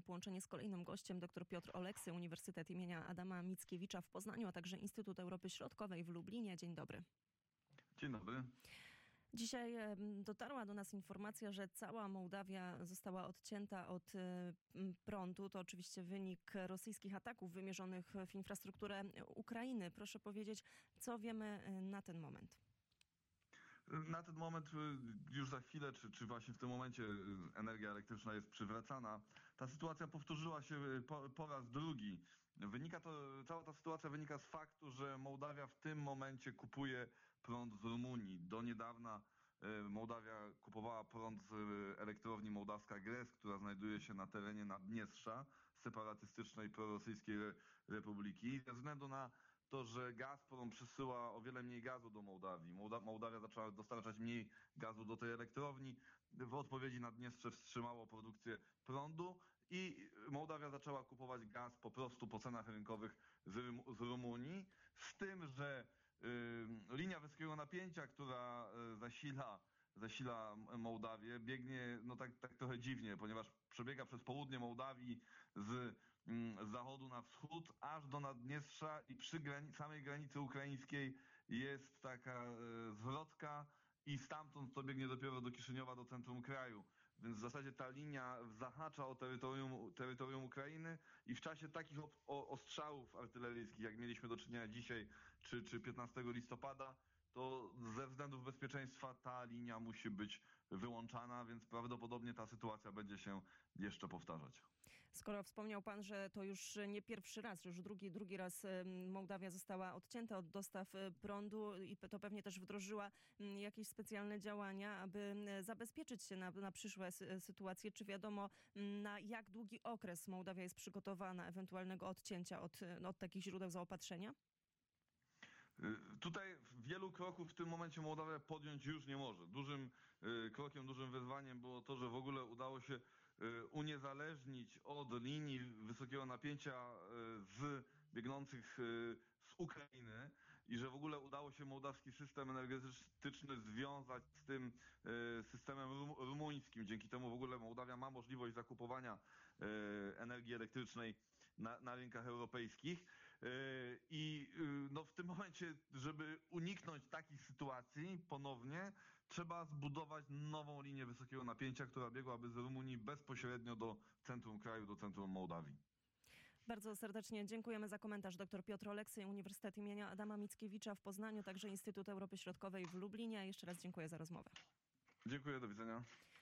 mamy połączenie z kolejnym gościem, dr Piotr Oleksy, Uniwersytet imienia Adama Mickiewicza w Poznaniu, a także Instytut Europy Środkowej w Lublinie. Dzień dobry. Dzień dobry. Dzisiaj dotarła do nas informacja, że cała Mołdawia została odcięta od m, prądu. To oczywiście wynik rosyjskich ataków wymierzonych w infrastrukturę Ukrainy. Proszę powiedzieć, co wiemy e, na ten moment? Na ten moment, y, już za chwilę, czy, czy właśnie w tym momencie y, energia elektryczna jest przywracana. Ta sytuacja powtórzyła się y, po, po raz drugi. Wynika to, cała ta sytuacja wynika z faktu, że Mołdawia w tym momencie kupuje prąd z Rumunii. Do niedawna Mołdawia kupowała prąd z elektrowni mołdawska GRES, która znajduje się na terenie Naddniestrza, separatystycznej prorosyjskiej re- republiki. Ze względu na to, że Gazprom przysyła o wiele mniej gazu do Mołdawii. Mołda- Mołdawia zaczęła dostarczać mniej gazu do tej elektrowni. W odpowiedzi Naddniestrze wstrzymało produkcję prądu i Mołdawia zaczęła kupować gaz po prostu po cenach rynkowych z, Rumunii. Z tym, że linia wysokiego napięcia, która y, zasila zasila Mołdawię, biegnie no tak, tak trochę dziwnie, ponieważ przebiega przez południe Mołdawii z, mm, z zachodu na wschód, aż do Naddniestrza i przy samej granicy ukraińskiej jest taka e, zwrotka i stamtąd to biegnie dopiero do Kiszyniowa, do centrum kraju. Więc w zasadzie ta linia zahacza o terytorium, terytorium Ukrainy i w czasie takich ostrzałów artyleryjskich, jak mieliśmy do czynienia dzisiaj czy, czy 15 listopada, to ze względów bezpieczeństwa ta linia musi być wyłączana, więc prawdopodobnie ta sytuacja będzie się jeszcze powtarzać. Skoro wspomniał pan, że to już nie pierwszy raz, że już drugi, drugi raz Mołdawia została odcięta od dostaw e, prądu i to pewnie też wdrożyła m, jakieś specjalne działania, aby zabezpieczyć się na, na przyszłe sy- sytuacje. Czy wiadomo, na jak długi okres Mołdawia jest przygotowana ewentualnego odcięcia od, e, od takich źródeł zaopatrzenia? Y, Tutaj kroków w tym momencie Mołdawia podjąć już nie może. Dużym y, krokiem, dużym wyzwaniem było to, że w ogóle udało się y, uniezależnić od linii wysokiego napięcia y, z biegnących z Ukrainy i że w ogóle udało się mołdawski system energetyczny związać z tym systemem rum- rumuńskim. Dzięki temu w ogóle Mołdawia ma możliwość zakupowania energii elektrycznej na, na rynkach europejskich. I momencie, żeby uniknąć takich sytuacji ponownie, trzeba zbudować nową linię wysokiego napięcia, która biegłaby z Rumunii bezpośrednio do centrum kraju, do centrum Mołdawii. Bardzo serdecznie dziękujemy za komentarz dr Piotr Oleksy, Uniwersytet imienia Adama Mickiewicza w Poznaniu, także Instytut Europy Środkowej w Lublinie. Jeszcze raz dziękuję za rozmowę. Dziękuję, do widzenia.